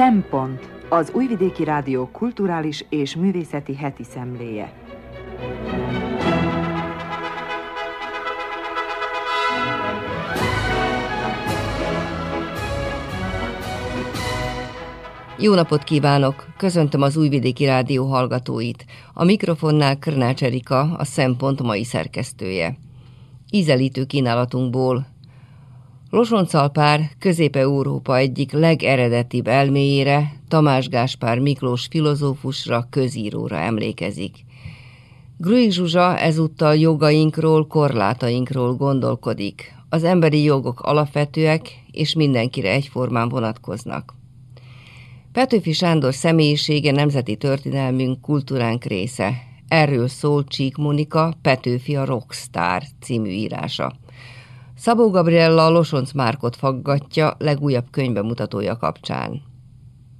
Szempont az Újvidéki Rádió kulturális és művészeti heti szemléje. Jó napot kívánok! Köszöntöm az Újvidéki Rádió hallgatóit. A mikrofonnál Krnács Erika, a Szempont mai szerkesztője. Ízelítő kínálatunkból Losoncalpár Közép-Európa egyik legeredetibb elméjére, Tamás Gáspár Miklós filozófusra, közíróra emlékezik. Gruig Zsuzsa ezúttal jogainkról, korlátainkról gondolkodik. Az emberi jogok alapvetőek és mindenkire egyformán vonatkoznak. Petőfi Sándor személyisége nemzeti történelmünk, kultúránk része. Erről szól Csík Monika Petőfi a Rockstar című írása. Szabó Gabriella a Losonc Márkot faggatja legújabb könyvemutatója kapcsán.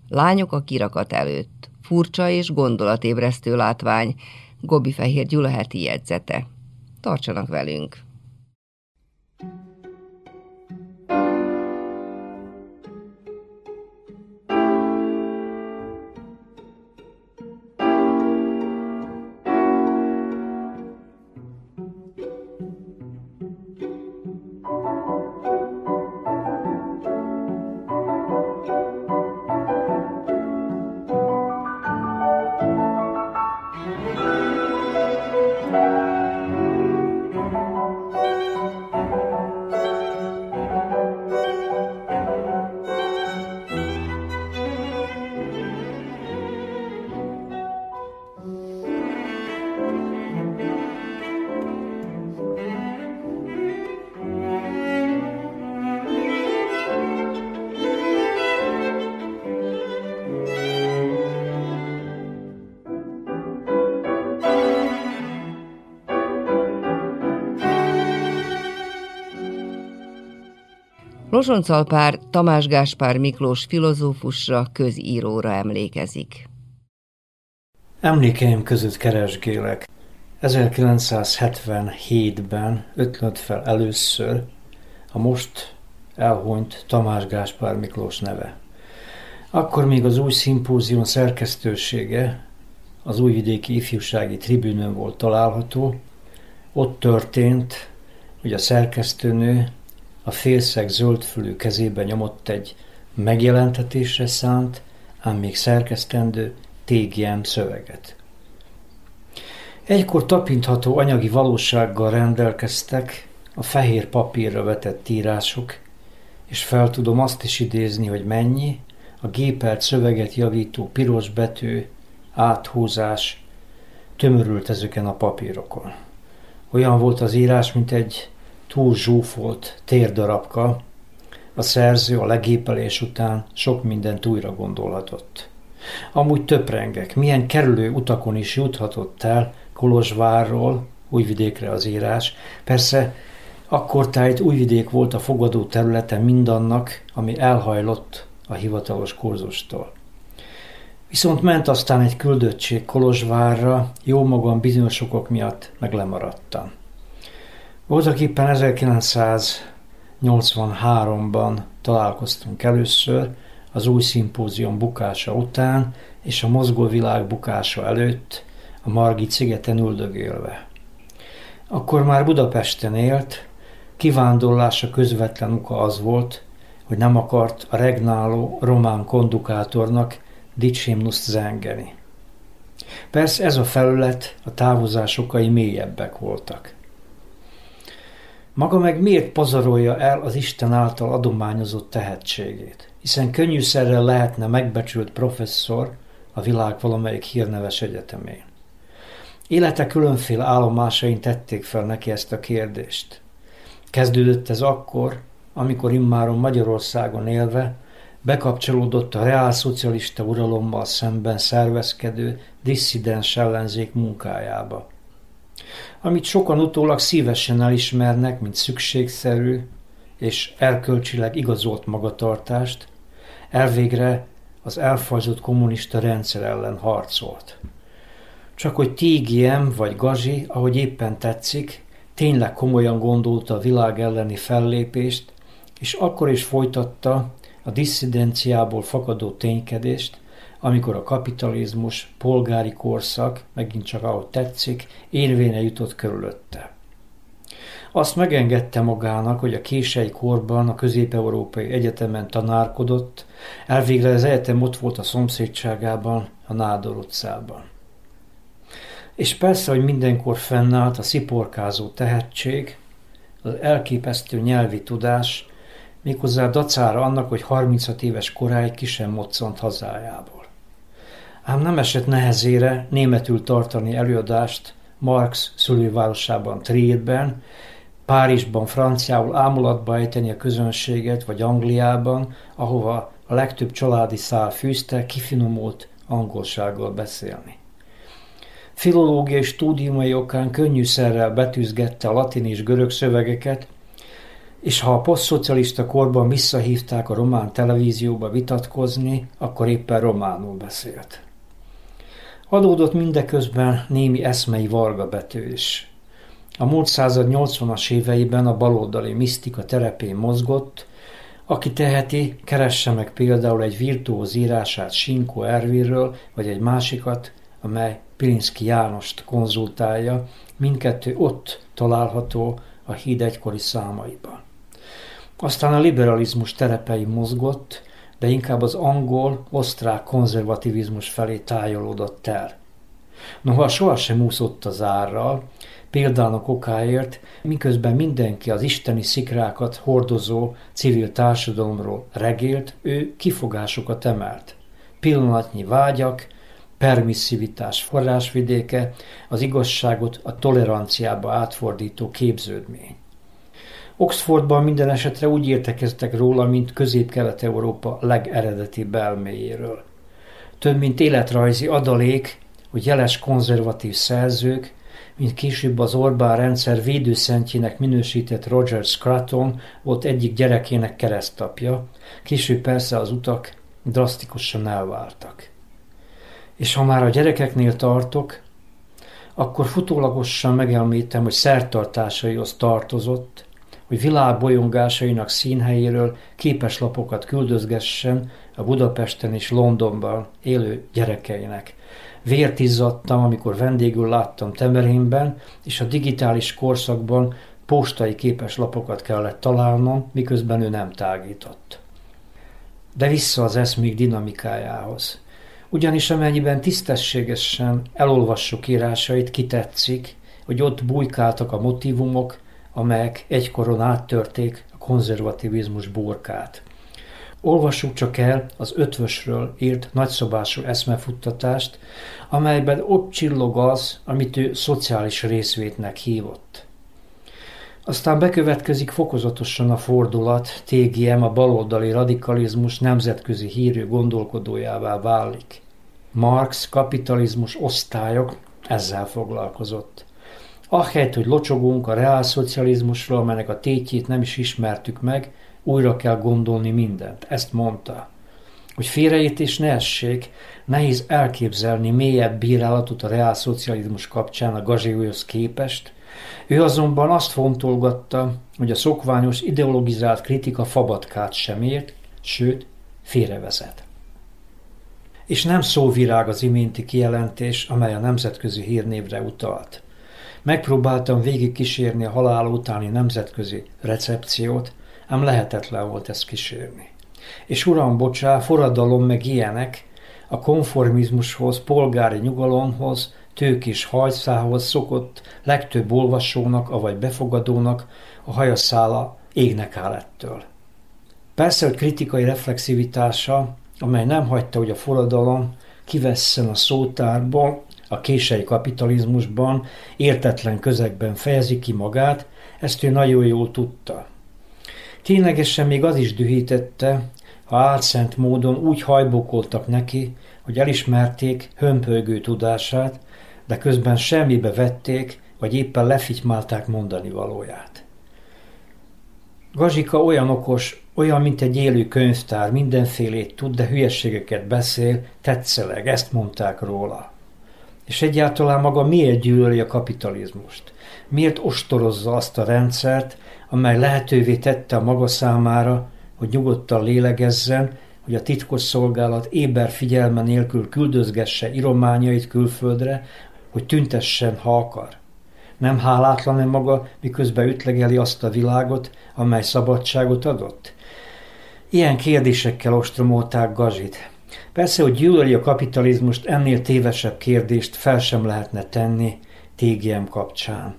Lányok a kirakat előtt. Furcsa és gondolatébresztő látvány. Gobi Fehér Gyula heti jegyzete. Tartsanak velünk! Losoncalpár Tamás Gáspár Miklós filozófusra, közíróra emlékezik. Emlékeim között keresgélek. 1977-ben ötlött fel először a most elhunyt Tamás Gáspár Miklós neve. Akkor még az új szimpózium szerkesztősége az újvidéki ifjúsági tribünön volt található. Ott történt, hogy a szerkesztőnő a félszeg zöldfülű kezébe nyomott egy megjelentetésre szánt, ám még szerkesztendő TGM szöveget. Egykor tapintható anyagi valósággal rendelkeztek a fehér papírra vetett írások, és fel tudom azt is idézni, hogy mennyi a gépelt szöveget javító piros betű, áthúzás tömörült ezeken a papírokon. Olyan volt az írás, mint egy túl zsúfolt térdarabka, a szerző a legépelés után sok mindent újra gondolhatott. Amúgy töprengek, milyen kerülő utakon is juthatott el Kolozsvárról, Újvidékre az írás. Persze akkor tájt Újvidék volt a fogadó területe mindannak, ami elhajlott a hivatalos kurzustól. Viszont ment aztán egy küldöttség Kolozsvárra, jó magam bizonyos okok miatt meg lemaradtam. Voltak éppen 1983-ban találkoztunk először, az új szimpózium bukása után és a mozgóvilág bukása előtt, a Margit szigeten üldögélve. Akkor már Budapesten élt, kivándorlása közvetlen oka az volt, hogy nem akart a regnáló román kondukátornak dicsimnuszt zengeni. Persze ez a felület a távozásokai mélyebbek voltak. Maga meg miért pazarolja el az Isten által adományozott tehetségét? Hiszen könnyűszerrel lehetne megbecsült professzor a világ valamelyik hírneves egyetemén. Élete különféle állomásain tették fel neki ezt a kérdést. Kezdődött ez akkor, amikor immáron Magyarországon élve bekapcsolódott a reálszocialista uralommal szemben szervezkedő disszidens ellenzék munkájába amit sokan utólag szívesen elismernek, mint szükségszerű és erkölcsileg igazolt magatartást, elvégre az elfajzott kommunista rendszer ellen harcolt. Csak hogy TGM vagy Gazi, ahogy éppen tetszik, tényleg komolyan gondolta a világ elleni fellépést, és akkor is folytatta a disszidenciából fakadó ténykedést, amikor a kapitalizmus, polgári korszak, megint csak ahogy tetszik, érvénye jutott körülötte. Azt megengedte magának, hogy a kései korban a közép-európai egyetemen tanárkodott, elvégre az egyetem ott volt a szomszédságában, a Nádor utcában. És persze, hogy mindenkor fennállt a sziporkázó tehetség, az elképesztő nyelvi tudás, méghozzá dacára annak, hogy 36 éves koráig ki sem moccant hazájából. Ám nem esett nehezére németül tartani előadást Marx szülővárosában Trierben, Párizsban franciául ámulatba ejteni a közönséget, vagy Angliában, ahova a legtöbb családi szál fűzte, kifinomult angolsággal beszélni. Filológiai stúdiumai okán könnyűszerrel betűzgette a latin és görög szövegeket, és ha a posztszocialista korban visszahívták a román televízióba vitatkozni, akkor éppen románul beszélt. Adódott mindeközben némi eszmei varga betű is. A múlt század 80-as éveiben a baloldali misztika terepén mozgott, aki teheti, keresse meg például egy virtuóz írását Sinko Ervirről, vagy egy másikat, amely Pilinszki Jánost konzultálja, mindkettő ott található a híd egykori számaiban. Aztán a liberalizmus terepei mozgott, de inkább az angol, osztrák konzervativizmus felé tájolódott el. Noha sohasem úszott az árral, példának okáért, miközben mindenki az isteni szikrákat hordozó civil társadalomról regélt, ő kifogásokat emelt. Pillanatnyi vágyak, permisszivitás forrásvidéke, az igazságot a toleranciába átfordító képződmény. Oxfordban minden esetre úgy értekeztek róla, mint Közép-Kelet-Európa legeredetibb elméjéről. Több mint életrajzi adalék, hogy jeles konzervatív szerzők, mint később az Orbán rendszer védőszentjének minősített Roger Scruton volt egyik gyerekének keresztapja, később persze az utak drasztikusan elváltak. És ha már a gyerekeknél tartok, akkor futólagosan megelmítem, hogy szertartásaihoz tartozott, hogy világ bolyongásainak színhelyéről képeslapokat küldözgessen a Budapesten és Londonban élő gyerekeinek. Vért izzadtam, amikor vendégül láttam Temerénben, és a digitális korszakban postai képeslapokat kellett találnom, miközben ő nem tágított. De vissza az eszmék dinamikájához. Ugyanis amennyiben tisztességesen elolvassuk írásait, kitetszik, hogy ott bujkáltak a motivumok, amelyek egykoron áttörték a konzervativizmus burkát. Olvassuk csak el az ötvösről írt nagyszobású eszmefuttatást, amelyben ott csillog az, amit ő szociális részvétnek hívott. Aztán bekövetkezik fokozatosan a fordulat, TGM a baloldali radikalizmus nemzetközi hírű gondolkodójává válik. Marx kapitalizmus osztályok ezzel foglalkozott. Ahelyett, hogy locsogunk a reálszocializmusról, amelynek a tétjét nem is ismertük meg, újra kell gondolni mindent. Ezt mondta. Hogy félreértés ne essék, nehéz elképzelni mélyebb bírálatot a reálszocializmus kapcsán a Gazsióhoz képest, ő azonban azt fontolgatta, hogy a szokványos ideologizált kritika fabatkát sem ért, sőt, félrevezet. És nem szóvirág az iménti kijelentés, amely a nemzetközi hírnévre utalt. Megpróbáltam végig kísérni a halál utáni nemzetközi recepciót, ám lehetetlen volt ezt kísérni. És uram, bocsá, forradalom meg ilyenek, a konformizmushoz, polgári nyugalomhoz, tőkés hajszához szokott legtöbb olvasónak, avagy befogadónak a hajaszála égnek áll ettől. Persze, hogy kritikai reflexivitása, amely nem hagyta, hogy a forradalom kivesszen a szótárból, a kései kapitalizmusban, értetlen közegben fejezi ki magát, ezt ő nagyon jól tudta. Ténylegesen még az is dühítette, ha álszent módon úgy hajbokoltak neki, hogy elismerték hömpölygő tudását, de közben semmibe vették, vagy éppen lefitymálták mondani valóját. Gazsika olyan okos, olyan, mint egy élő könyvtár, mindenfélét tud, de hülyeségeket beszél, tetszeleg, ezt mondták róla. És egyáltalán maga miért gyűlöli a kapitalizmust? Miért ostorozza azt a rendszert, amely lehetővé tette a maga számára, hogy nyugodtan lélegezzen, hogy a titkos szolgálat éber figyelme nélkül küldözgesse irományait külföldre, hogy tüntessen, ha akar. Nem hálátlan-e maga, miközben ütlegeli azt a világot, amely szabadságot adott? Ilyen kérdésekkel ostromolták Gazsit. Persze, hogy gyűlöli a kapitalizmust, ennél tévesebb kérdést fel sem lehetne tenni TGM kapcsán.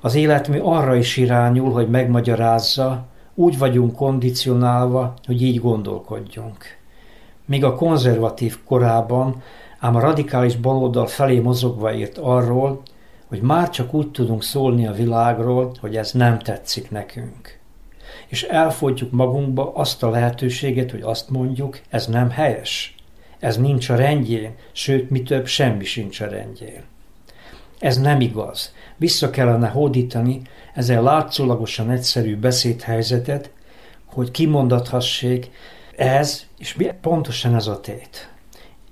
Az életmű arra is irányul, hogy megmagyarázza, úgy vagyunk kondicionálva, hogy így gondolkodjunk. Míg a konzervatív korában, ám a radikális baloldal felé mozogva írt arról, hogy már csak úgy tudunk szólni a világról, hogy ez nem tetszik nekünk. És elfogyjuk magunkba azt a lehetőséget, hogy azt mondjuk, ez nem helyes. Ez nincs a rendjén, sőt, mi több, semmi sincs a rendjén. Ez nem igaz. Vissza kellene hódítani ezen látszólagosan egyszerű beszédhelyzetet, hogy kimondathassék ez, és pontosan ez a tét.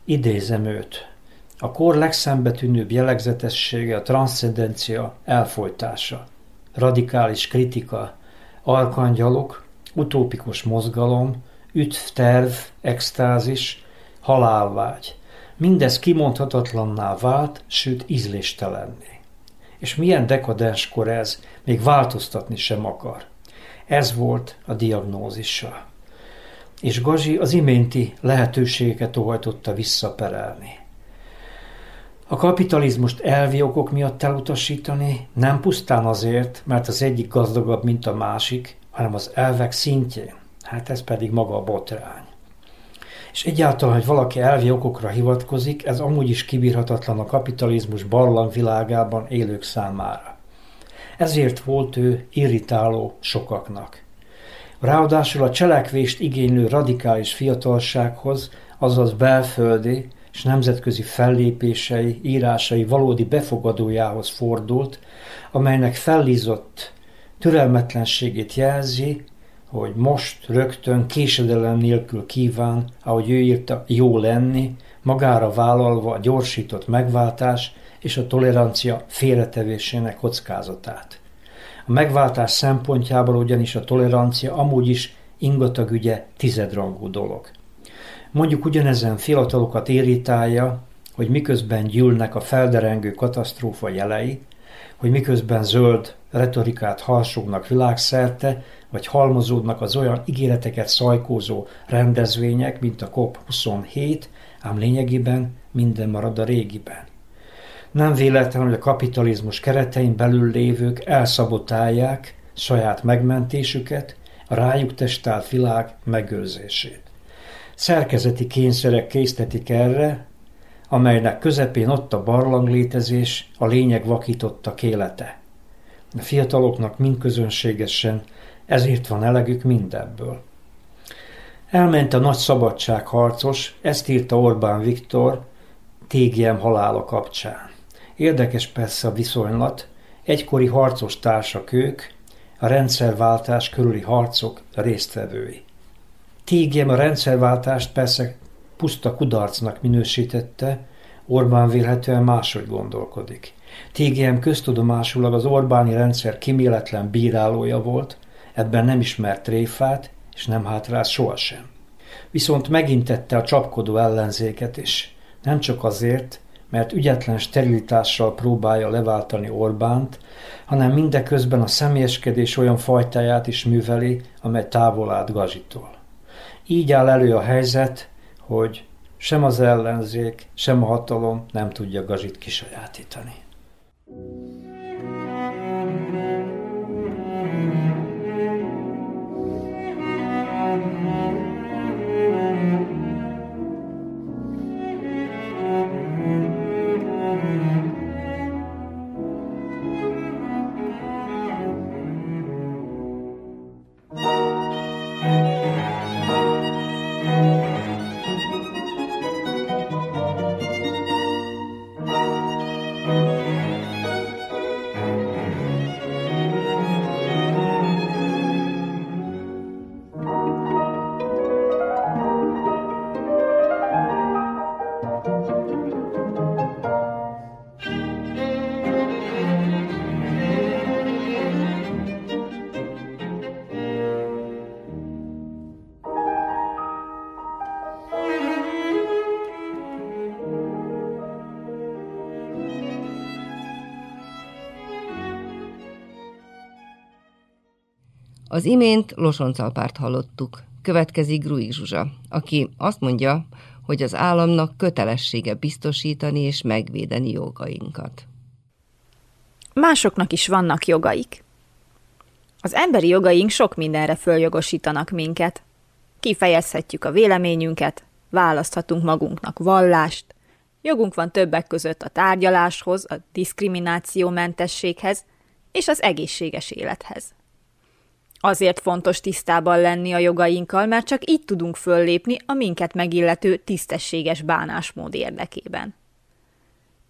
Idézem őt. A kor legszembetűnőbb jellegzetessége a transzcendencia elfolytása, radikális kritika, arkangyalok, utópikus mozgalom, ütvterv, extázis, halálvágy. Mindez kimondhatatlanná vált, sőt ízléstelenné. És milyen dekadens kor ez, még változtatni sem akar. Ez volt a diagnózisa. És Gazsi az iménti lehetőségeket óhajtotta visszaperelni. A kapitalizmust elvi okok miatt elutasítani nem pusztán azért, mert az egyik gazdagabb, mint a másik, hanem az elvek szintjén. Hát ez pedig maga a botrány. És egyáltalán, hogy valaki elvi okokra hivatkozik, ez amúgy is kibírhatatlan a kapitalizmus barlang világában élők számára. Ezért volt ő irritáló sokaknak. Ráadásul a cselekvést igénylő radikális fiatalsághoz, azaz belföldi, és nemzetközi fellépései, írásai valódi befogadójához fordult, amelynek fellízott türelmetlenségét jelzi, hogy most rögtön késedelem nélkül kíván, ahogy ő írta, jó lenni, magára vállalva a gyorsított megváltás és a tolerancia félretevésének kockázatát. A megváltás szempontjából ugyanis a tolerancia amúgy is ingatag ügye tizedrangú dolog. Mondjuk ugyanezen fiatalokat irritálja, hogy miközben gyűlnek a felderengő katasztrófa jelei, hogy miközben zöld retorikát harsognak világszerte, vagy halmozódnak az olyan ígéreteket szajkózó rendezvények, mint a COP27, ám lényegében minden marad a régiben. Nem véletlen, hogy a kapitalizmus keretein belül lévők elszabotálják saját megmentésüket, a rájuk testált világ megőrzését. Szerkezeti kényszerek késztetik erre, amelynek közepén ott a barlanglétezés, a lényeg vakította élete. A fiataloknak mind közönségesen ezért van elegük mindebből. Elment a nagy szabadságharcos, ezt írta Orbán Viktor TGM halála kapcsán. Érdekes persze a viszonylat, egykori harcos társak ők, a rendszerváltás körüli harcok résztvevői. TGM a rendszerváltást persze puszta kudarcnak minősítette, Orbán vélhetően máshogy gondolkodik. TGM köztudomásulag az Orbáni rendszer kiméletlen bírálója volt, ebben nem ismert tréfát, és nem hátrált sohasem. Viszont megintette a csapkodó ellenzéket is. Nem csak azért, mert ügyetlen sterilitással próbálja leváltani Orbánt, hanem mindeközben a személyeskedés olyan fajtáját is műveli, amely távol állt Gazsitól. Így áll elő a helyzet, hogy sem az ellenzék, sem a hatalom nem tudja Gazsit kisajátítani. Az imént Losoncalpárt hallottuk, következik Gruig Zsuzsa, aki azt mondja, hogy az államnak kötelessége biztosítani és megvédeni jogainkat. Másoknak is vannak jogaik. Az emberi jogaink sok mindenre följogosítanak minket. Kifejezhetjük a véleményünket, választhatunk magunknak vallást, jogunk van többek között a tárgyaláshoz, a diszkriminációmentességhez és az egészséges élethez. Azért fontos tisztában lenni a jogainkkal, mert csak így tudunk föllépni a minket megillető tisztességes bánásmód érdekében.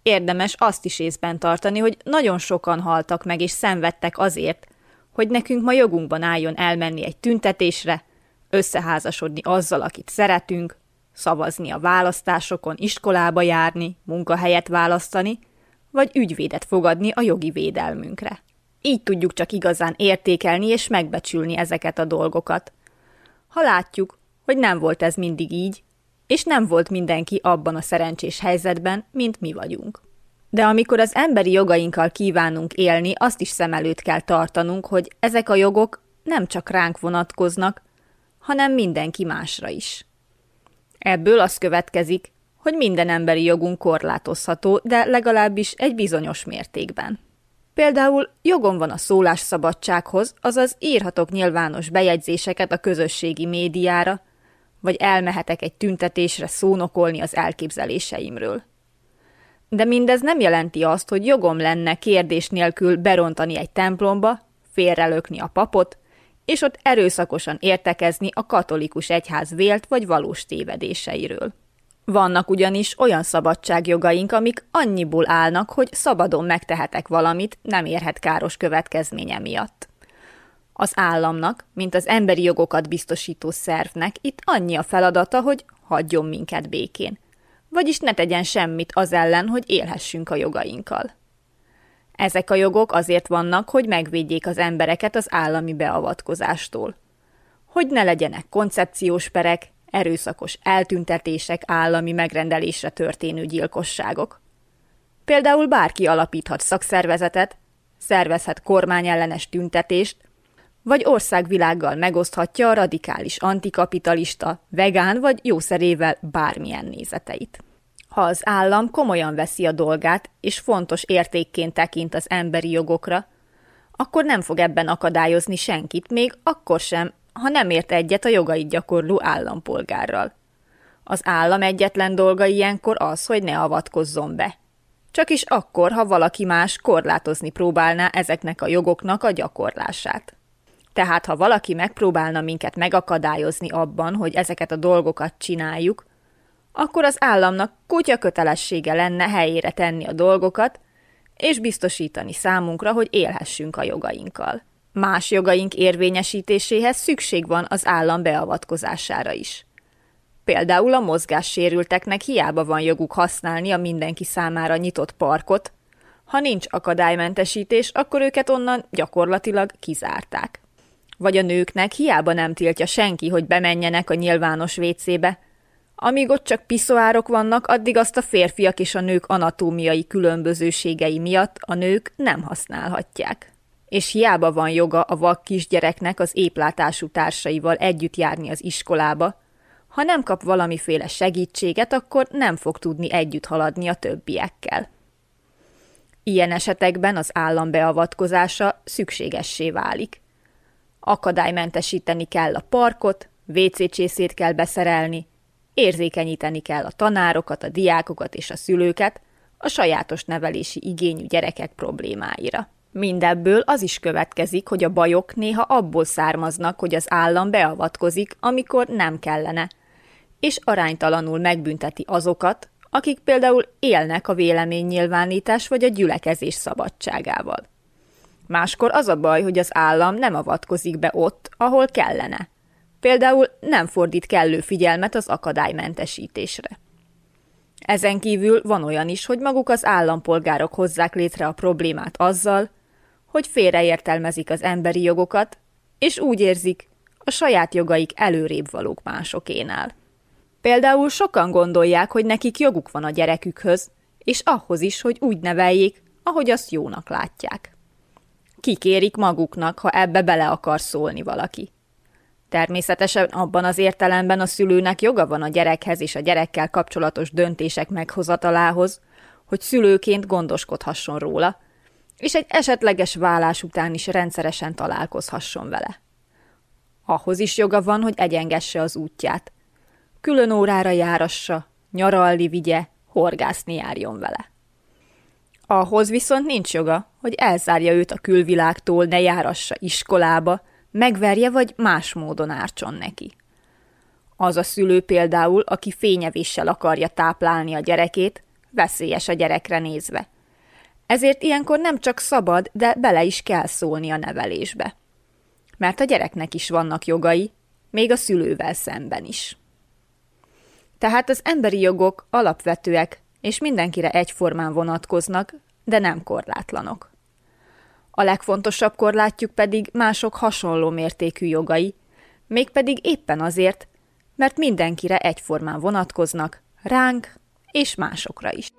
Érdemes azt is észben tartani, hogy nagyon sokan haltak meg és szenvedtek azért, hogy nekünk ma jogunkban álljon elmenni egy tüntetésre, összeházasodni azzal, akit szeretünk, szavazni a választásokon, iskolába járni, munkahelyet választani, vagy ügyvédet fogadni a jogi védelmünkre. Így tudjuk csak igazán értékelni és megbecsülni ezeket a dolgokat. Ha látjuk, hogy nem volt ez mindig így, és nem volt mindenki abban a szerencsés helyzetben, mint mi vagyunk. De amikor az emberi jogainkkal kívánunk élni, azt is szem előtt kell tartanunk, hogy ezek a jogok nem csak ránk vonatkoznak, hanem mindenki másra is. Ebből az következik, hogy minden emberi jogunk korlátozható, de legalábbis egy bizonyos mértékben. Például jogom van a szólásszabadsághoz, azaz írhatok nyilvános bejegyzéseket a közösségi médiára, vagy elmehetek egy tüntetésre szónokolni az elképzeléseimről. De mindez nem jelenti azt, hogy jogom lenne kérdés nélkül berontani egy templomba, félrelökni a papot, és ott erőszakosan értekezni a katolikus egyház vélt vagy valós tévedéseiről. Vannak ugyanis olyan szabadságjogaink, amik annyiból állnak, hogy szabadon megtehetek valamit, nem érhet káros következménye miatt. Az államnak, mint az emberi jogokat biztosító szervnek itt annyi a feladata, hogy hagyjon minket békén. Vagyis ne tegyen semmit az ellen, hogy élhessünk a jogainkkal. Ezek a jogok azért vannak, hogy megvédjék az embereket az állami beavatkozástól. Hogy ne legyenek koncepciós perek, erőszakos eltüntetések, állami megrendelésre történő gyilkosságok. Például bárki alapíthat szakszervezetet, szervezhet kormányellenes tüntetést, vagy országvilággal megoszthatja a radikális antikapitalista, vegán vagy jószerével bármilyen nézeteit. Ha az állam komolyan veszi a dolgát, és fontos értékként tekint az emberi jogokra, akkor nem fog ebben akadályozni senkit, még akkor sem, ha nem ért egyet a jogait gyakorló állampolgárral. Az állam egyetlen dolga ilyenkor az, hogy ne avatkozzon be. Csak is akkor, ha valaki más korlátozni próbálná ezeknek a jogoknak a gyakorlását. Tehát, ha valaki megpróbálna minket megakadályozni abban, hogy ezeket a dolgokat csináljuk, akkor az államnak kutya kötelessége lenne helyére tenni a dolgokat, és biztosítani számunkra, hogy élhessünk a jogainkkal. Más jogaink érvényesítéséhez szükség van az állam beavatkozására is. Például a mozgássérülteknek hiába van joguk használni a mindenki számára nyitott parkot, ha nincs akadálymentesítés, akkor őket onnan gyakorlatilag kizárták. Vagy a nőknek hiába nem tiltja senki, hogy bemenjenek a nyilvános vécébe, amíg ott csak piszoárok vannak, addig azt a férfiak és a nők anatómiai különbözőségei miatt a nők nem használhatják és hiába van joga a vak kisgyereknek az éplátású társaival együtt járni az iskolába, ha nem kap valamiféle segítséget, akkor nem fog tudni együtt haladni a többiekkel. Ilyen esetekben az állam beavatkozása szükségessé válik. Akadálymentesíteni kell a parkot, WC kell beszerelni, érzékenyíteni kell a tanárokat, a diákokat és a szülőket a sajátos nevelési igényű gyerekek problémáira. Mindebből az is következik, hogy a bajok néha abból származnak, hogy az állam beavatkozik, amikor nem kellene, és aránytalanul megbünteti azokat, akik például élnek a véleménynyilvánítás vagy a gyülekezés szabadságával. Máskor az a baj, hogy az állam nem avatkozik be ott, ahol kellene. Például nem fordít kellő figyelmet az akadálymentesítésre. Ezen kívül van olyan is, hogy maguk az állampolgárok hozzák létre a problémát azzal, hogy félreértelmezik az emberi jogokat, és úgy érzik, a saját jogaik előrébb valók másokénál. Például sokan gondolják, hogy nekik joguk van a gyerekükhöz, és ahhoz is, hogy úgy neveljék, ahogy azt jónak látják. kikérik maguknak, ha ebbe bele akar szólni valaki. Természetesen abban az értelemben a szülőnek joga van a gyerekhez és a gyerekkel kapcsolatos döntések meghozatalához, hogy szülőként gondoskodhasson róla, és egy esetleges vállás után is rendszeresen találkozhasson vele. Ahhoz is joga van, hogy egyengesse az útját. Külön órára járassa, nyaralni vigye, horgászni járjon vele. Ahhoz viszont nincs joga, hogy elzárja őt a külvilágtól, ne járassa iskolába, megverje vagy más módon ártson neki. Az a szülő például, aki fényevéssel akarja táplálni a gyerekét, veszélyes a gyerekre nézve. Ezért ilyenkor nem csak szabad, de bele is kell szólni a nevelésbe. Mert a gyereknek is vannak jogai, még a szülővel szemben is. Tehát az emberi jogok alapvetőek, és mindenkire egyformán vonatkoznak, de nem korlátlanok. A legfontosabb korlátjuk pedig mások hasonló mértékű jogai, mégpedig éppen azért, mert mindenkire egyformán vonatkoznak, ránk és másokra is.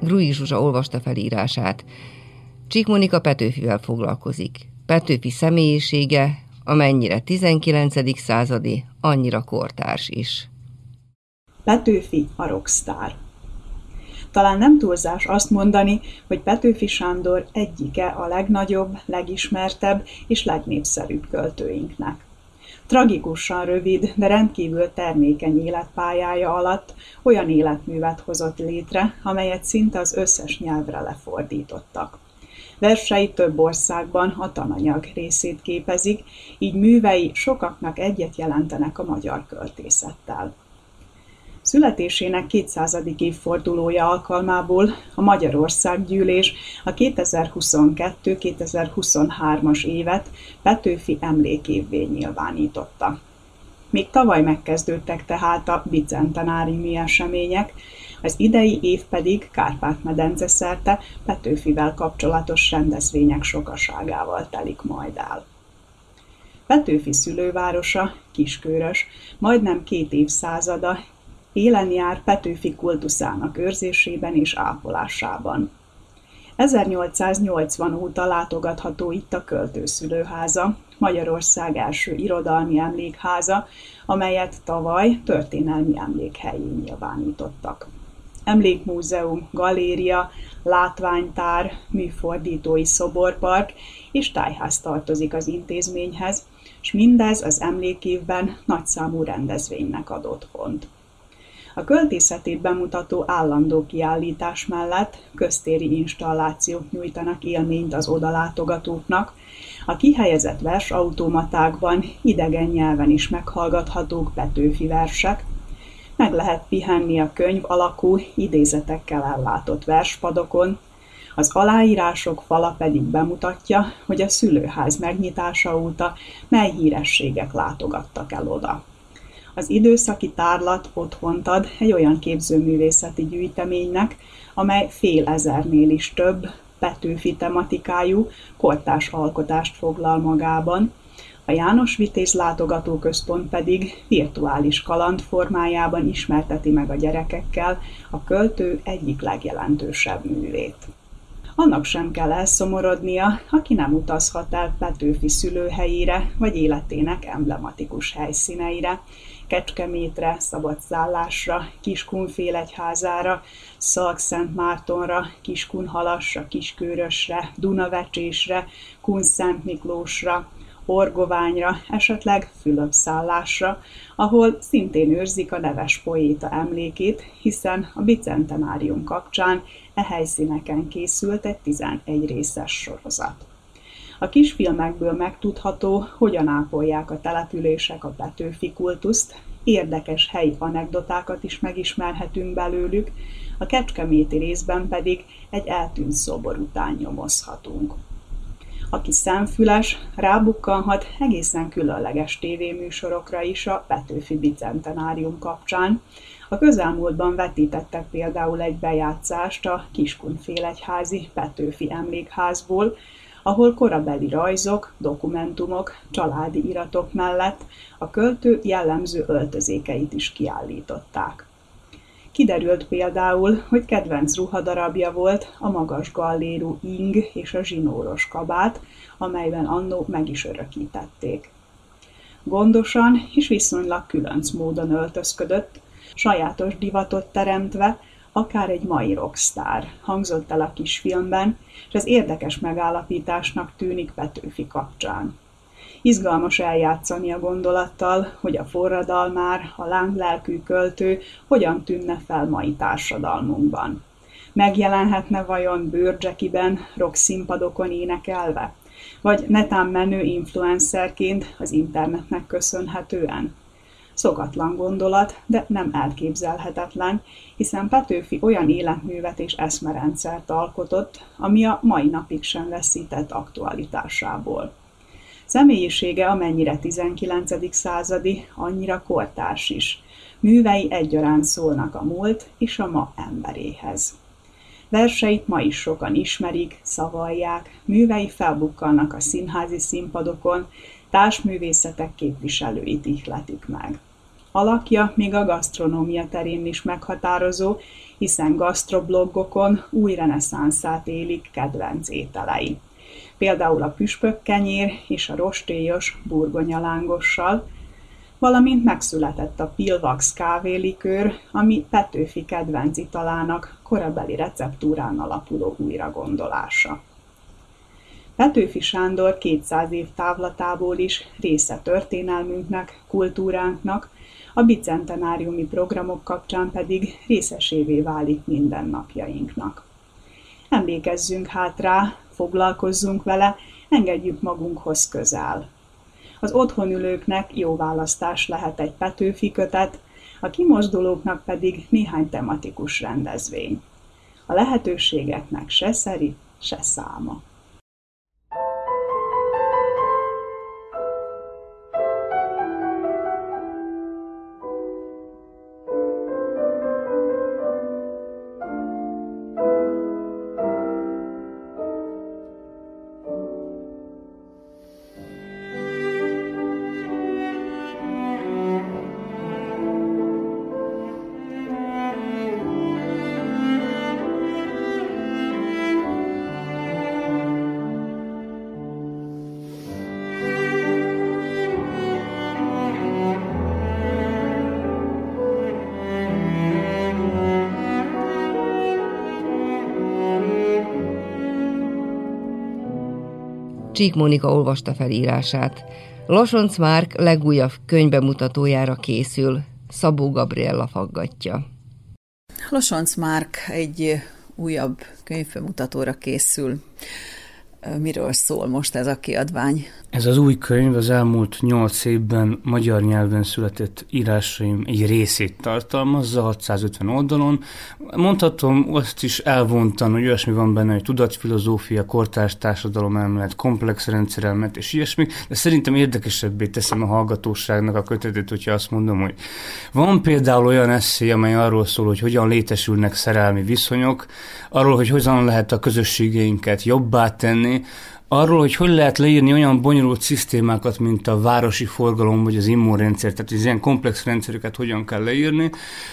Grui Zsuzsa olvasta felírását. Csík Monika Petőfivel foglalkozik. Petőfi személyisége, amennyire 19. századi, annyira kortárs is. Petőfi a rockstar. Talán nem túlzás azt mondani, hogy Petőfi Sándor egyike a legnagyobb, legismertebb és legnépszerűbb költőinknek. Tragikusan rövid, de rendkívül termékeny életpályája alatt olyan életművet hozott létre, amelyet szinte az összes nyelvre lefordítottak. Versei több országban a tananyag részét képezik, így művei sokaknak egyet jelentenek a magyar költészettel. Születésének 200. évfordulója alkalmából a Magyarország gyűlés a 2022-2023-as évet Petőfi emlékévvé nyilvánította. Még tavaly megkezdődtek tehát a bicentenáriumi események, az idei év pedig Kárpát-medence szerte Petőfivel kapcsolatos rendezvények sokaságával telik majd el. Petőfi szülővárosa, Kiskörös, majdnem két évszázada élen jár Petőfi kultuszának őrzésében és ápolásában. 1880 óta látogatható itt a költőszülőháza, Magyarország első irodalmi emlékháza, amelyet tavaly történelmi emlékhelyén nyilvánítottak. Emlékmúzeum, galéria, látványtár, műfordítói szoborpark és tájház tartozik az intézményhez, és mindez az emlékévben nagyszámú rendezvénynek ad otthont. A költészetét bemutató állandó kiállítás mellett köztéri installációk nyújtanak élményt az odalátogatóknak, a kihelyezett versautomatákban idegen nyelven is meghallgathatók Petőfi versek, meg lehet pihenni a könyv alakú, idézetekkel ellátott verspadokon, az aláírások fala pedig bemutatja, hogy a szülőház megnyitása óta mely hírességek látogattak el oda. Az időszaki tárlat otthont ad egy olyan képzőművészeti gyűjteménynek, amely fél ezernél is több Petőfi tematikájú kortás alkotást foglal magában, a János Vitéz Látogatóközpont pedig virtuális kaland formájában ismerteti meg a gyerekekkel a költő egyik legjelentősebb művét. Annak sem kell elszomorodnia, aki nem utazhat el Petőfi szülőhelyére vagy életének emblematikus helyszíneire, Kecskemétre, Szabadszállásra, Kiskunfélegyházára, Szalkszent Mártonra, Kiskunhalasra, Kiskőrösre, Dunavecsésre, Kunszent Miklósra, Orgoványra, esetleg Fülöp-szállásra, ahol szintén őrzik a neves poéta emlékét, hiszen a bicentenárium kapcsán e helyszíneken készült egy 11 részes sorozat. A kisfilmekből megtudható, hogyan ápolják a települések a Petőfi kultuszt, érdekes helyi anekdotákat is megismerhetünk belőlük, a kecskeméti részben pedig egy eltűnt szobor után nyomozhatunk. Aki szemfüles, rábukkanhat egészen különleges tévéműsorokra is a Petőfi Bicentenárium kapcsán. A közelmúltban vetítettek például egy bejátszást a Kiskunfélegyházi Petőfi emlékházból, ahol korabeli rajzok, dokumentumok, családi iratok mellett a költő jellemző öltözékeit is kiállították. Kiderült például, hogy kedvenc ruhadarabja volt a magas gallérú ing és a zsinóros kabát, amelyben annó meg is örökítették. Gondosan és viszonylag különc módon öltözködött, sajátos divatot teremtve, akár egy mai rockstar, hangzott el a kisfilmben, és ez érdekes megállapításnak tűnik Petőfi kapcsán. Izgalmas eljátszani a gondolattal, hogy a forradalmár, a lánglelkű költő hogyan tűnne fel mai társadalmunkban. Megjelenhetne vajon bőrcsekiben, rock színpadokon énekelve? Vagy netán menő influencerként az internetnek köszönhetően? Szokatlan gondolat, de nem elképzelhetetlen, hiszen Petőfi olyan életművet és eszmerendszert alkotott, ami a mai napig sem veszített aktualitásából. Személyisége amennyire 19. századi, annyira kortárs is. Művei egyaránt szólnak a múlt és a ma emberéhez. Verseit ma is sokan ismerik, szavalják, művei felbukkannak a színházi színpadokon, társművészetek képviselőit ihletik meg. Alakja még a gasztronómia terén is meghatározó, hiszen gasztroblogokon új reneszánszát élik kedvenc ételei. Például a püspökkenyér és a rostélyos burgonyalángossal, valamint megszületett a Pilvax kávélikőr, ami Petőfi kedvenc italának korabeli receptúrán alapuló újragondolása. Petőfi Sándor 200 év távlatából is része történelmünknek, kultúránknak, a bicentenáriumi programok kapcsán pedig részesévé válik mindennapjainknak. Emlékezzünk hát rá, foglalkozzunk vele, engedjük magunkhoz közel. Az otthonülőknek jó választás lehet egy Petőfi kötet, a kimozdulóknak pedig néhány tematikus rendezvény. A lehetőségeknek se szeri, se száma. Csík Mónika olvasta fel írását. Losonc Márk legújabb könyvbemutatójára készül. Szabó Gabriella faggatja. Losonc Márk egy újabb könyvbemutatóra készül. Miről szól most ez a kiadvány? Ez az új könyv az elmúlt nyolc évben magyar nyelven született írásaim egy részét tartalmazza, 650 oldalon. Mondhatom azt is elvontan, hogy olyasmi van benne, hogy tudatfilozófia, kortárs társadalom elmélet, komplex rendszerelmet és ilyesmi, de szerintem érdekesebbé teszem a hallgatóságnak a kötetet, hogyha azt mondom, hogy van például olyan eszé, amely arról szól, hogy hogyan létesülnek szerelmi viszonyok, arról, hogy hogyan lehet a közösségeinket jobbá tenni, arról, hogy hogy lehet leírni olyan bonyolult szisztémákat, mint a városi forgalom vagy az immunrendszer, tehát az ilyen komplex rendszereket hogyan kell leírni.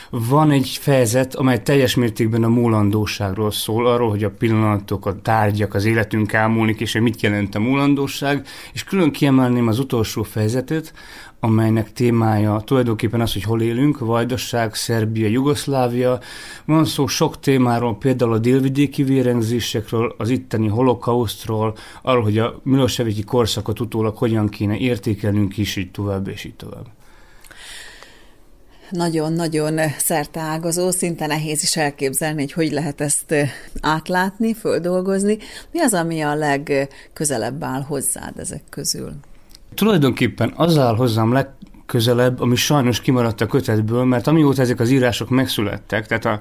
Van egy fejezet, amely teljes mértékben a múlandóságról szól, arról, hogy a pillanatok, a tárgyak, az életünk elmúlik, és hogy mit jelent a múlandóság, és külön kiemelném az utolsó fejezetet, amelynek témája tulajdonképpen az, hogy hol élünk, Vajdaság, Szerbia, Jugoszlávia. Van szó sok témáról, például a délvidéki vérengzésekről, az itteni holokausztról, arról, hogy a Milosevicki korszakot utólag hogyan kéne értékelnünk is, így tovább és így tovább nagyon-nagyon szerteágazó, szinte nehéz is elképzelni, hogy hogy lehet ezt átlátni, földolgozni. Mi az, ami a legközelebb áll hozzád ezek közül? Tulajdonképpen az áll hozzám leg, közelebb, ami sajnos kimaradt a kötetből, mert amióta ezek az írások megszülettek, tehát a,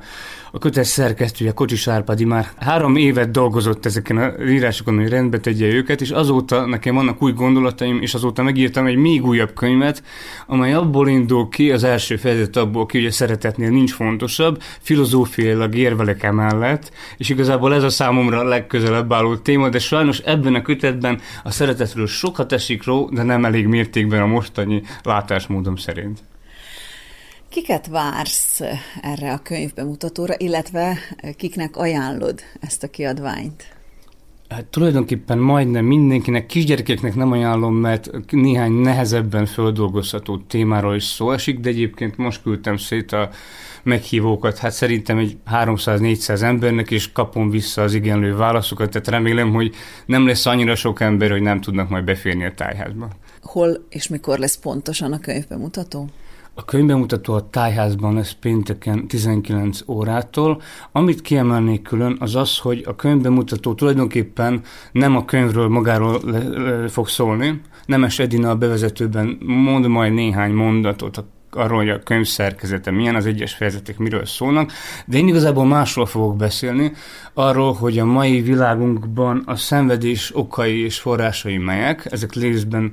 a kötet szerkesztője Kocsis Árpadi már három évet dolgozott ezeken az írásokon, hogy rendbe tegye őket, és azóta nekem vannak új gondolataim, és azóta megírtam egy még újabb könyvet, amely abból indul ki, az első fejezet abból ki, hogy a szeretetnél nincs fontosabb, filozófiailag érvelek emellett, és igazából ez a számomra a legközelebb álló téma, de sajnos ebben a kötetben a szeretetről sokat esik ró, de nem elég mértékben a mostani látásmódom szerint. Kiket vársz erre a könyvbemutatóra, illetve kiknek ajánlod ezt a kiadványt? Hát tulajdonképpen majdnem mindenkinek, kisgyerekeknek nem ajánlom, mert néhány nehezebben földolgozható témáról is szó esik, de egyébként most küldtem szét a meghívókat, hát szerintem egy 300-400 embernek, és kapom vissza az igenlő válaszokat, tehát remélem, hogy nem lesz annyira sok ember, hogy nem tudnak majd beférni a tájházba. Hol és mikor lesz pontosan a könyvbemutató? A könyvbemutató a tájházban lesz pénteken 19 órától. Amit kiemelnék külön, az az, hogy a könyvbemutató tulajdonképpen nem a könyvről magáról le, le, fog szólni. Nemes Edina a bevezetőben mond majd néhány mondatot arról, hogy a könyv szerkezete milyen, az egyes fejezetek miről szólnak, de én igazából másról fogok beszélni, arról, hogy a mai világunkban a szenvedés okai és forrásai melyek, ezek részben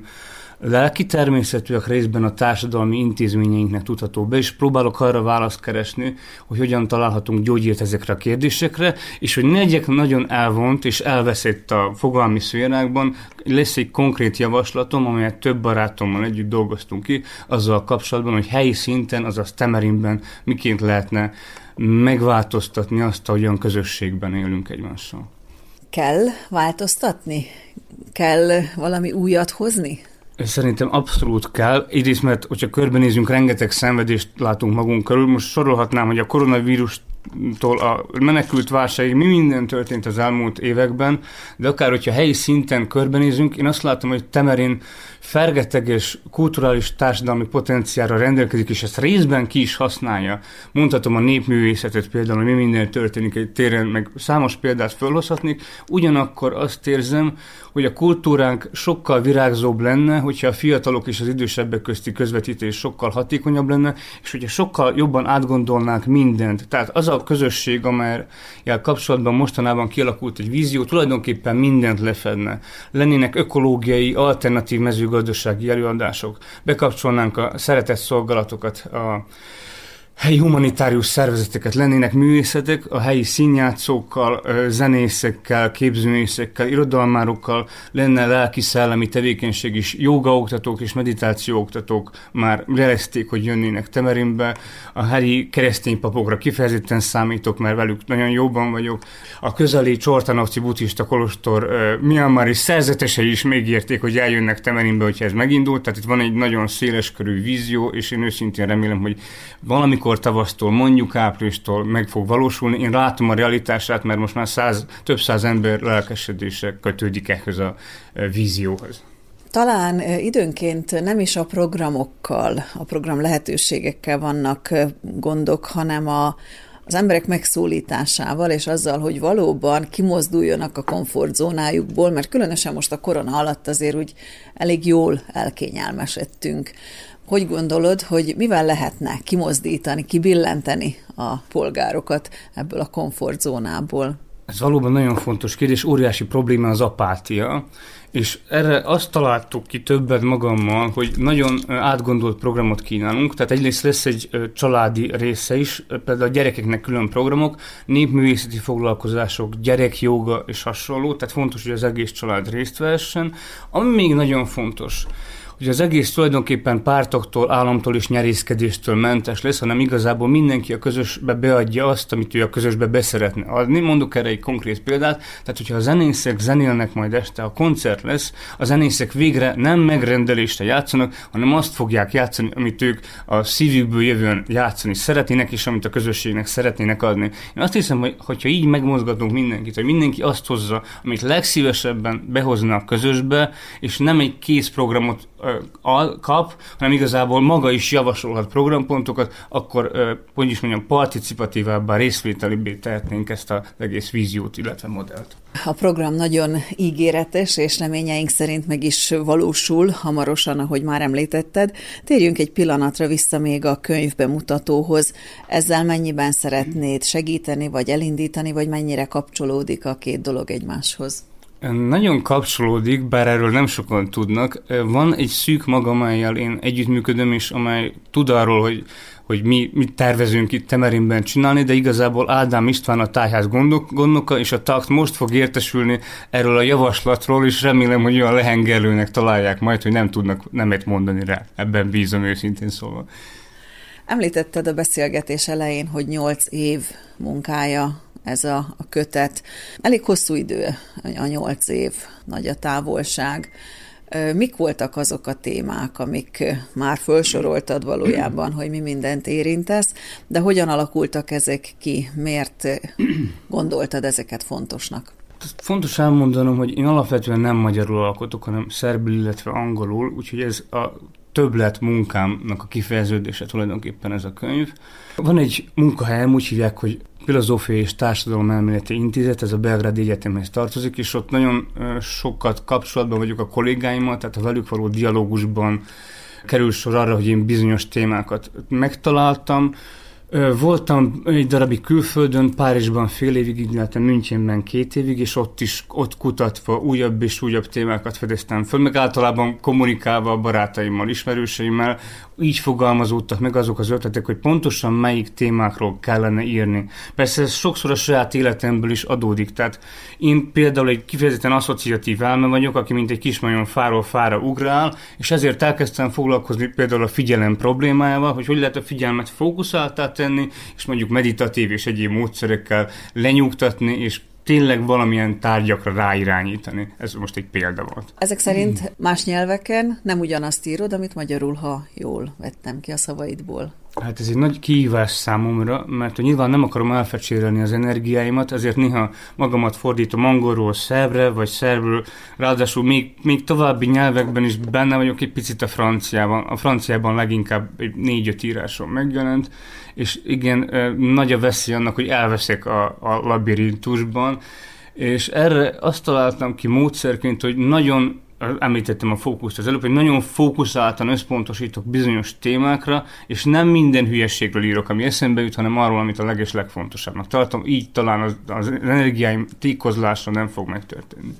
lelki természetűek részben a társadalmi intézményeinknek tudható be, és próbálok arra választ keresni, hogy hogyan találhatunk gyógyírt ezekre a kérdésekre, és hogy ne nagyon elvont és elveszett a fogalmi szférákban, lesz egy konkrét javaslatom, amelyet több barátommal együtt dolgoztunk ki, azzal kapcsolatban, hogy helyi szinten, azaz Temerinben miként lehetne megváltoztatni azt, ahogyan közösségben élünk egymással. Kell változtatni? Kell valami újat hozni? Szerintem abszolút kell. Egyrészt, mert hogyha körbenézünk, rengeteg szenvedést látunk magunk körül. Most sorolhatnám, hogy a koronavírus tól a menekült válságig mi minden történt az elmúlt években, de akár hogyha helyi szinten körbenézünk, én azt látom, hogy Temerin fergeteg és kulturális társadalmi potenciára rendelkezik, és ezt részben ki is használja. Mondhatom a népművészetet például, hogy mi minden történik egy téren, meg számos példát felhozhatnék, ugyanakkor azt érzem, hogy a kultúránk sokkal virágzóbb lenne, hogyha a fiatalok és az idősebbek közti közvetítés sokkal hatékonyabb lenne, és hogyha sokkal jobban átgondolnánk mindent. Tehát az a közösség, amelyel kapcsolatban mostanában kialakult egy vízió, tulajdonképpen mindent lefedne. Lennének ökológiai, alternatív mezőgazdasági előadások, bekapcsolnánk a szeretett szolgálatokat, a helyi humanitárius szervezeteket lennének művészetek, a helyi színjátszókkal, zenészekkel, képzőművészekkel, irodalmárokkal lenne lelki-szellemi tevékenység is. Jogaoktatók és meditációoktatók már jelezték, hogy jönnének Temerinbe. A helyi keresztény papokra kifejezetten számítok, mert velük nagyon jóban vagyok. A közeli Csortanovci buddhista kolostor Myanmari szerzetesei is megérték, hogy eljönnek Temerinbe, hogyha ez megindult. Tehát itt van egy nagyon széleskörű vízió, és én őszintén remélem, hogy valamikor valamikor tavasztól, mondjuk áprilistól meg fog valósulni. Én látom a realitását, mert most már száz, több száz ember lelkesedése kötődik ehhez a vízióhoz. Talán időnként nem is a programokkal, a program lehetőségekkel vannak gondok, hanem a, az emberek megszólításával, és azzal, hogy valóban kimozduljanak a komfortzónájukból, mert különösen most a korona alatt azért úgy elég jól elkényelmesedtünk. Hogy gondolod, hogy mivel lehetne kimozdítani, kibillenteni a polgárokat ebből a komfortzónából? Ez valóban nagyon fontos kérdés, óriási probléma az apátia, és erre azt találtuk ki többet magammal, hogy nagyon átgondolt programot kínálunk, tehát egyrészt lesz egy családi része is, például a gyerekeknek külön programok, népművészeti foglalkozások, gyerekjoga és hasonló, tehát fontos, hogy az egész család részt vehessen. Ami még nagyon fontos, hogy az egész tulajdonképpen pártoktól, államtól és nyerészkedéstől mentes lesz, hanem igazából mindenki a közösbe beadja azt, amit ő a közösbe beszeretne adni. Mondok erre egy konkrét példát, tehát hogyha a zenészek zenélnek majd este, a koncert lesz, a zenészek végre nem megrendelésre játszanak, hanem azt fogják játszani, amit ők a szívükből jövően játszani szeretnének, és amit a közösségnek szeretnének adni. Én azt hiszem, hogy hogyha így megmozgatunk mindenkit, hogy mindenki azt hozza, amit legszívesebben behozna a közösbe, és nem egy kész programot kap, hanem igazából maga is javasolhat programpontokat, akkor, hogy is mondjam, participatívábbá, részvételibbé tehetnénk ezt az egész víziót, illetve modellt. A program nagyon ígéretes, és reményeink szerint meg is valósul hamarosan, ahogy már említetted. Térjünk egy pillanatra vissza még a könyv bemutatóhoz. Ezzel mennyiben szeretnéd segíteni, vagy elindítani, vagy mennyire kapcsolódik a két dolog egymáshoz? Nagyon kapcsolódik, bár erről nem sokan tudnak. Van egy szűk maga, amelyel én együttműködöm, és amely tud arról, hogy, hogy mi mit tervezünk itt Temerinben csinálni, de igazából Ádám István a tájház gondok, gondoka, és a takt most fog értesülni erről a javaslatról, és remélem, hogy olyan lehengerlőnek találják majd, hogy nem tudnak nemet mondani rá. Ebben bízom őszintén szólva. Említetted a beszélgetés elején, hogy nyolc év munkája ez a, a kötet. Elég hosszú idő, a nyolc év, nagy a távolság. Mik voltak azok a témák, amik már felsoroltad valójában, hogy mi mindent érintesz, de hogyan alakultak ezek ki? Miért gondoltad ezeket fontosnak? Fontos elmondanom, hogy én alapvetően nem magyarul alkotok, hanem szerbül, illetve angolul, úgyhogy ez a többlet munkámnak a kifejeződése tulajdonképpen ez a könyv. Van egy munkahelyem, úgy hívják, hogy Filozófiai és Társadalom Elméleti Intézet, ez a Belgrádi Egyetemhez tartozik, és ott nagyon sokat kapcsolatban vagyok a kollégáimmal, tehát a velük való dialógusban kerül sor arra, hogy én bizonyos témákat megtaláltam, Voltam egy darabig külföldön, Párizsban fél évig, illetve Münchenben két évig, és ott is, ott kutatva újabb és újabb témákat fedeztem föl, meg általában kommunikálva a barátaimmal, ismerőseimmel, így fogalmazódtak meg azok az ötletek, hogy pontosan melyik témákról kellene írni. Persze ez sokszor a saját életemből is adódik, tehát én például egy kifejezetten asszociatív elme vagyok, aki mint egy kismajom fáról fára ugrál, és ezért elkezdtem foglalkozni például a figyelem problémájával, hogy hogy lehet a figyelmet fókuszáltá tenni, és mondjuk meditatív és egyéb módszerekkel lenyugtatni, és tényleg valamilyen tárgyakra ráirányítani. Ez most egy példa volt. Ezek szerint más nyelveken nem ugyanazt írod, amit magyarul, ha jól vettem ki a szavaidból. Hát ez egy nagy kihívás számomra, mert nyilván nem akarom elfecsérelni az energiáimat, ezért néha magamat fordítom angolról szerbre, vagy szerbről, ráadásul még, még további nyelvekben is benne vagyok egy picit a franciában. A franciában leginkább négy-öt íráson megjelent, és igen, nagy a veszély annak, hogy elveszek a, a labirintusban, és erre azt találtam ki módszerként, hogy nagyon említettem a fókuszt az előbb, hogy nagyon fókuszáltan összpontosítok bizonyos témákra, és nem minden hülyeségről írok, ami eszembe jut, hanem arról, amit a leges legfontosabbnak tartom. Így talán az, az energiáim tékozlásra nem fog megtörténni.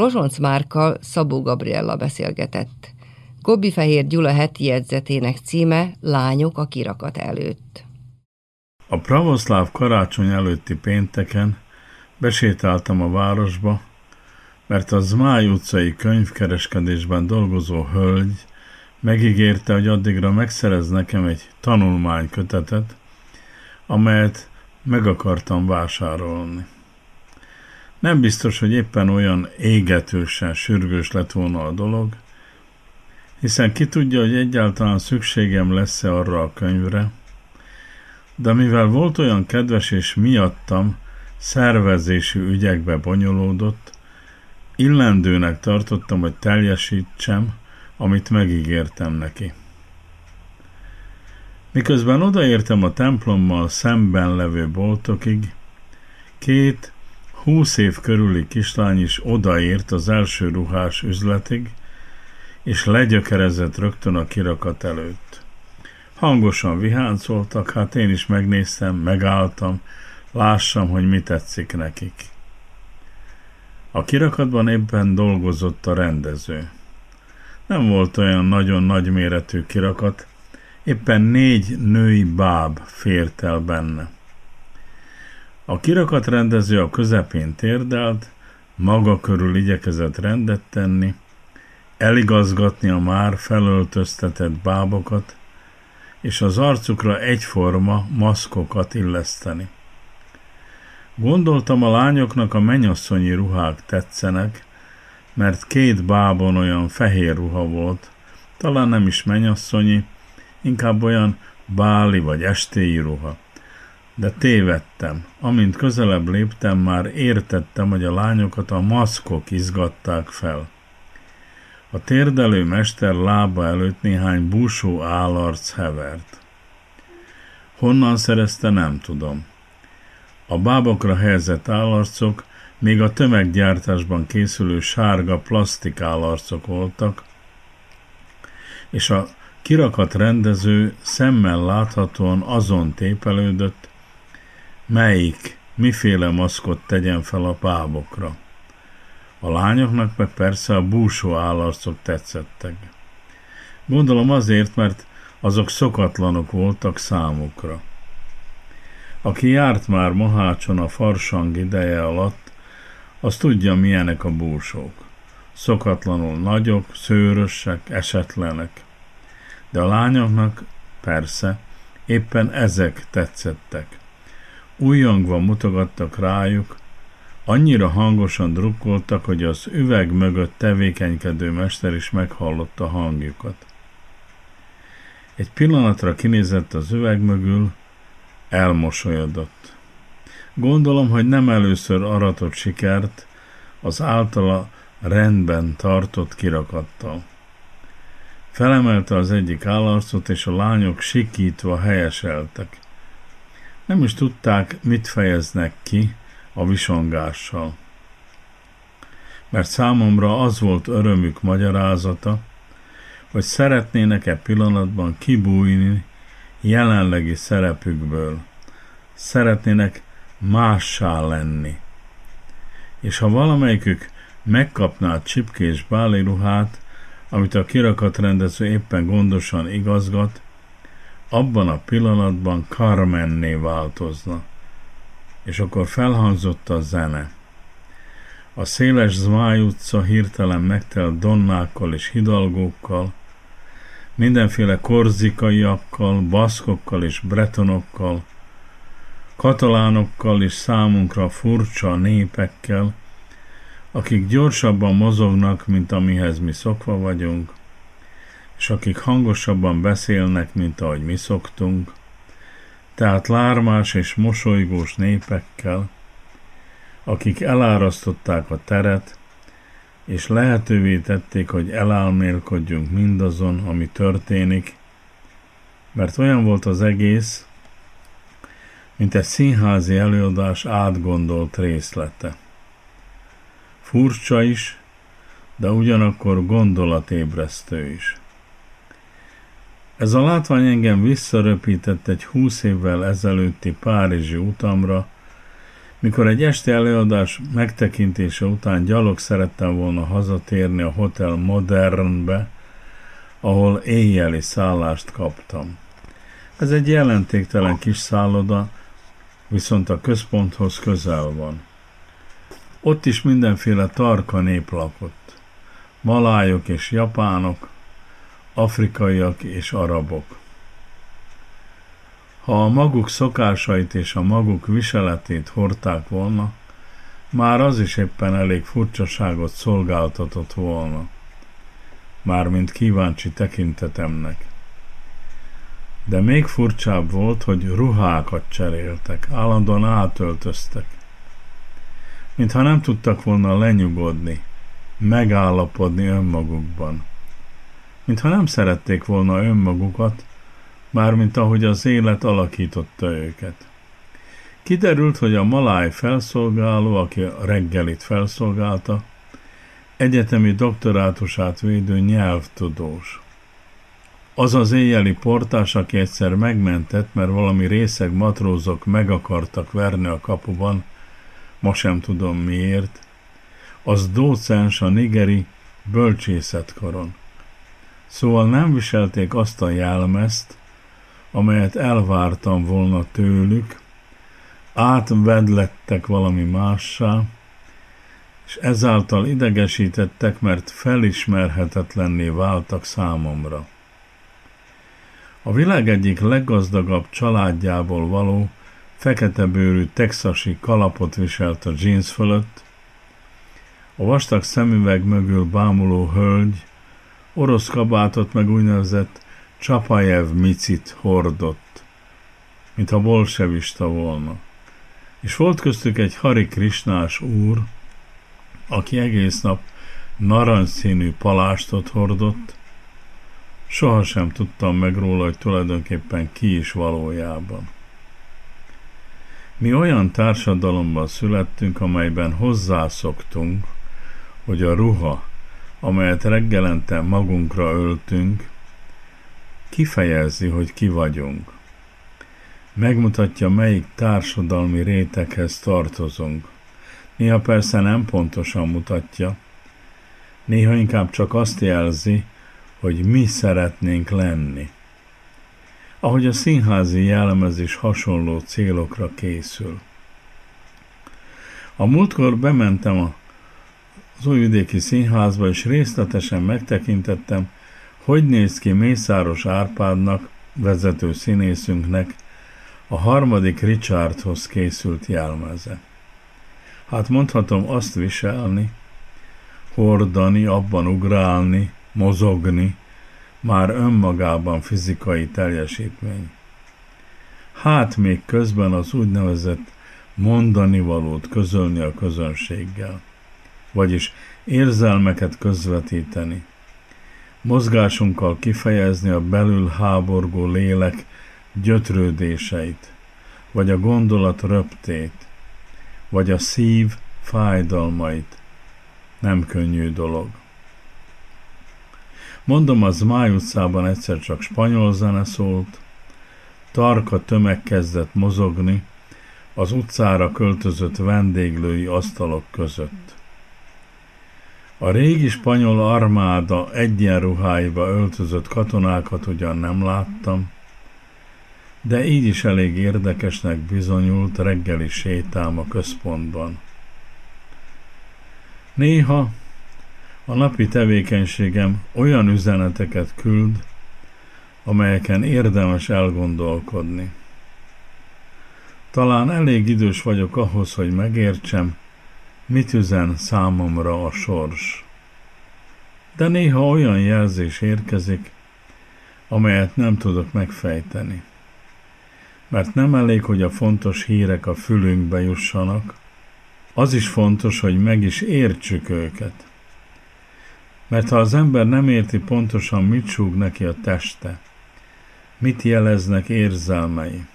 Lozsonc Márkkal Szabó Gabriella beszélgetett. Kobbi Fehér Gyula heti jegyzetének címe Lányok a kirakat előtt. A pravoszláv karácsony előtti pénteken besétáltam a városba, mert a Zmáj utcai könyvkereskedésben dolgozó hölgy megígérte, hogy addigra megszerez nekem egy tanulmánykötetet, amelyet meg akartam vásárolni. Nem biztos, hogy éppen olyan égetősen sürgős lett volna a dolog, hiszen ki tudja, hogy egyáltalán szükségem lesz-e arra a könyvre, de mivel volt olyan kedves és miattam szervezési ügyekbe bonyolódott, illendőnek tartottam, hogy teljesítsem, amit megígértem neki. Miközben odaértem a templommal szemben levő boltokig, két húsz év körüli kislány is odaért az első ruhás üzletig, és legyökerezett rögtön a kirakat előtt. Hangosan viháncoltak, hát én is megnéztem, megálltam, lássam, hogy mi tetszik nekik. A kirakatban éppen dolgozott a rendező. Nem volt olyan nagyon nagy méretű kirakat, éppen négy női báb fért el benne. A kirakat rendező a közepén térdelt, maga körül igyekezett rendet tenni, eligazgatni a már felöltöztetett bábokat, és az arcukra egyforma maszkokat illeszteni. Gondoltam a lányoknak a menyasszonyi ruhák tetszenek, mert két bábon olyan fehér ruha volt, talán nem is menyasszonyi, inkább olyan báli vagy estéi ruha. De tévedtem. Amint közelebb léptem, már értettem, hogy a lányokat a maszkok izgatták fel. A térdelő mester lába előtt néhány búsó állarc hevert. Honnan szerezte, nem tudom. A bábokra helyezett állarcok még a tömeggyártásban készülő sárga plastik állarcok voltak, és a kirakat rendező szemmel láthatóan azon tépelődött, melyik, miféle maszkot tegyen fel a bábokra. A lányoknak meg persze a búsó állarcok tetszettek. Gondolom azért, mert azok szokatlanok voltak számukra. Aki járt már Mohácson a farsang ideje alatt, az tudja, milyenek a búsók. Szokatlanul nagyok, szőrösek, esetlenek. De a lányoknak persze éppen ezek tetszettek. Újjongva mutogattak rájuk, Annyira hangosan drukkoltak, hogy az üveg mögött tevékenykedő mester is meghallotta hangjukat. Egy pillanatra kinézett az üveg mögül, elmosolyodott. Gondolom, hogy nem először aratott sikert az általa rendben tartott kirakattal. Felemelte az egyik állarcot, és a lányok sikítva helyeseltek. Nem is tudták, mit fejeznek ki, a visongással. Mert számomra az volt örömük magyarázata, hogy szeretnének-e pillanatban kibújni jelenlegi szerepükből, szeretnének mássá lenni. És ha valamelyikük megkapná a csipkés báli ruhát, amit a kirakatrendező éppen gondosan igazgat, abban a pillanatban Carmenné változna és akkor felhangzott a zene. A széles Zmáj utca hirtelen megtelt donnákkal és hidalgókkal, mindenféle korzikaiakkal, baszkokkal és bretonokkal, katalánokkal és számunkra furcsa népekkel, akik gyorsabban mozognak, mint amihez mi szokva vagyunk, és akik hangosabban beszélnek, mint ahogy mi szoktunk, tehát lármás és mosolygós népekkel, akik elárasztották a teret, és lehetővé tették, hogy elálmélkodjunk mindazon, ami történik, mert olyan volt az egész, mint egy színházi előadás átgondolt részlete. Furcsa is, de ugyanakkor gondolatébresztő is. Ez a látvány engem visszaröpített egy húsz évvel ezelőtti Párizsi utamra, Mikor egy esti előadás megtekintése után gyalog szerettem volna hazatérni a Hotel Modernbe, ahol éjjeli szállást kaptam. Ez egy jelentéktelen kis szálloda, viszont a központhoz közel van. Ott is mindenféle tarka nép lakott. Malájok és japánok, afrikaiak és arabok. Ha a maguk szokásait és a maguk viseletét hordták volna, már az is éppen elég furcsaságot szolgáltatott volna, mármint kíváncsi tekintetemnek. De még furcsább volt, hogy ruhákat cseréltek, állandóan átöltöztek. Mintha nem tudtak volna lenyugodni, megállapodni önmagukban. Mintha nem szerették volna önmagukat, mármint ahogy az élet alakította őket. Kiderült, hogy a maláj felszolgáló, aki a reggelit felszolgálta, egyetemi doktorátusát védő nyelvtudós. Az az éjjeli portás, aki egyszer megmentett, mert valami részeg matrózok meg akartak verni a kapuban, ma sem tudom miért, az docens a nigeri bölcsészetkaron. Szóval nem viselték azt a jelmezt, amelyet elvártam volna tőlük, átvedlettek valami mássá, és ezáltal idegesítettek, mert felismerhetetlenné váltak számomra. A világ egyik leggazdagabb családjából való, fekete bőrű texasi kalapot viselt a jeans fölött, a vastag szemüveg mögül bámuló hölgy orosz kabátot meg úgynevezett Csapajev micit hordott, mintha bolsevista volna. És volt köztük egy Hari Krisnás úr, aki egész nap narancsszínű palástot hordott, sohasem tudtam meg róla, hogy tulajdonképpen ki is valójában. Mi olyan társadalomban születtünk, amelyben hozzászoktunk, hogy a ruha, amelyet reggelente magunkra öltünk, kifejezi, hogy ki vagyunk. Megmutatja, melyik társadalmi réteghez tartozunk. Néha persze nem pontosan mutatja, néha inkább csak azt jelzi, hogy mi szeretnénk lenni. Ahogy a színházi jellemezés hasonló célokra készül. A múltkor bementem a az újvidéki színházba, és részletesen megtekintettem, hogy néz ki Mészáros Árpádnak, vezető színészünknek, a harmadik Richardhoz készült jelmeze. Hát mondhatom azt viselni, hordani, abban ugrálni, mozogni, már önmagában fizikai teljesítmény. Hát még közben az úgynevezett mondani valót közölni a közönséggel, vagyis érzelmeket közvetíteni, mozgásunkkal kifejezni a belül háborgó lélek gyötrődéseit, vagy a gondolat röptét, vagy a szív fájdalmait. Nem könnyű dolog. Mondom, az Máj utcában egyszer csak spanyol zene szólt, tarka tömeg kezdett mozogni az utcára költözött vendéglői asztalok között. A régi spanyol armáda egyenruháiba öltözött katonákat ugyan nem láttam, de így is elég érdekesnek bizonyult reggeli sétám a központban. Néha a napi tevékenységem olyan üzeneteket küld, amelyeken érdemes elgondolkodni. Talán elég idős vagyok ahhoz, hogy megértsem, mit üzen számomra a sors. De néha olyan jelzés érkezik, amelyet nem tudok megfejteni. Mert nem elég, hogy a fontos hírek a fülünkbe jussanak, az is fontos, hogy meg is értsük őket. Mert ha az ember nem érti pontosan, mit súg neki a teste, mit jeleznek érzelmei,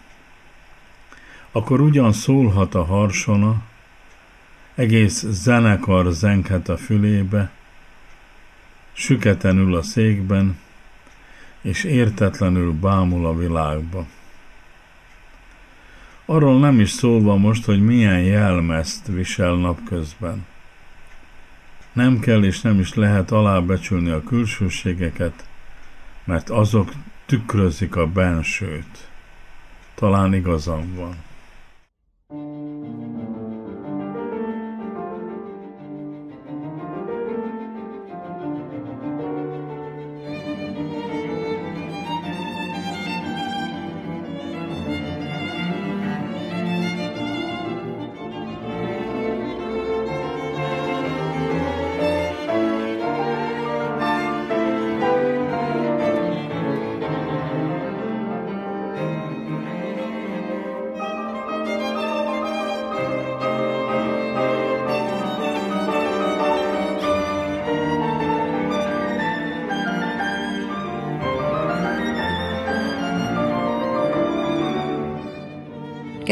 akkor ugyan szólhat a harsona, egész zenekar zenket a fülébe, süketen ül a székben, és értetlenül bámul a világba. Arról nem is szólva most, hogy milyen jelmezt visel napközben. Nem kell és nem is lehet alábecsülni a külsőségeket, mert azok tükrözik a bensőt. Talán igazam van.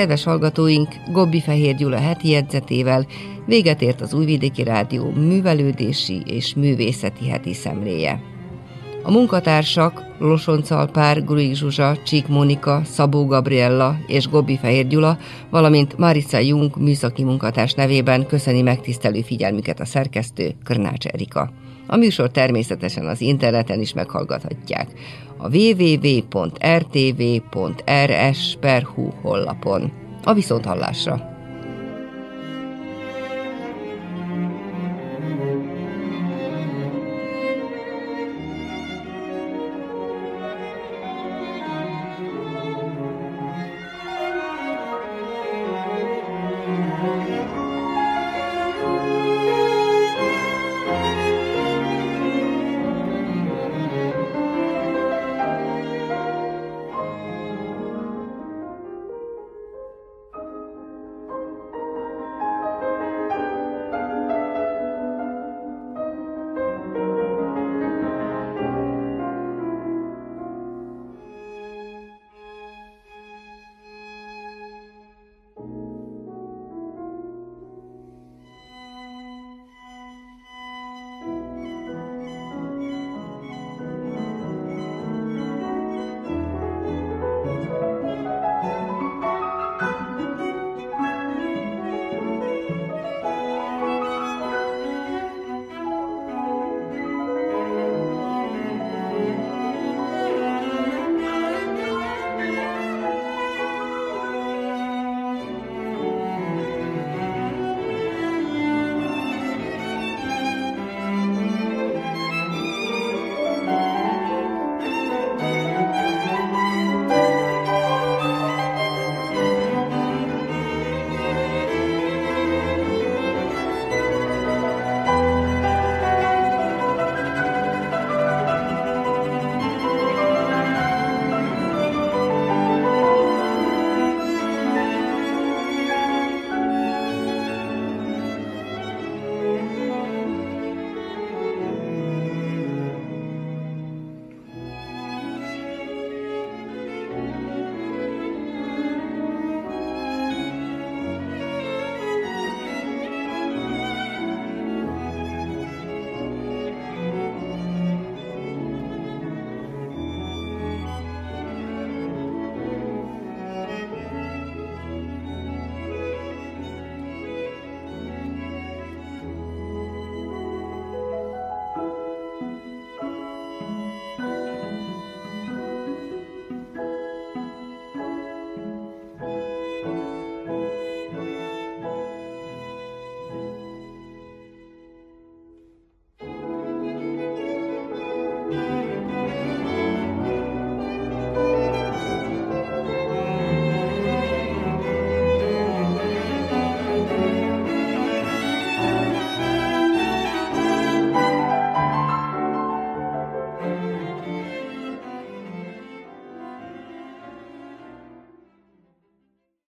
Kedves hallgatóink, Gobbi Fehér Gyula heti jegyzetével véget ért az Újvidéki Rádió művelődési és művészeti heti szemléje. A munkatársak Losoncalpár, Gruig Zsuzsa, Csík Monika, Szabó Gabriella és Gobbi Fehér Gyula, valamint Marica Jung műszaki munkatárs nevében köszöni megtisztelő figyelmüket a szerkesztő Körnács Erika. A műsor természetesen az interneten is meghallgathatják a www.rtv.rs.hu hollapon. A viszonthallásra!